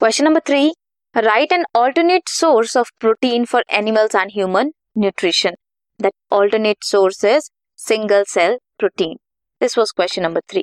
Question number three Write an alternate source of protein for animals and human nutrition. That alternate source is single cell protein. This was question number three.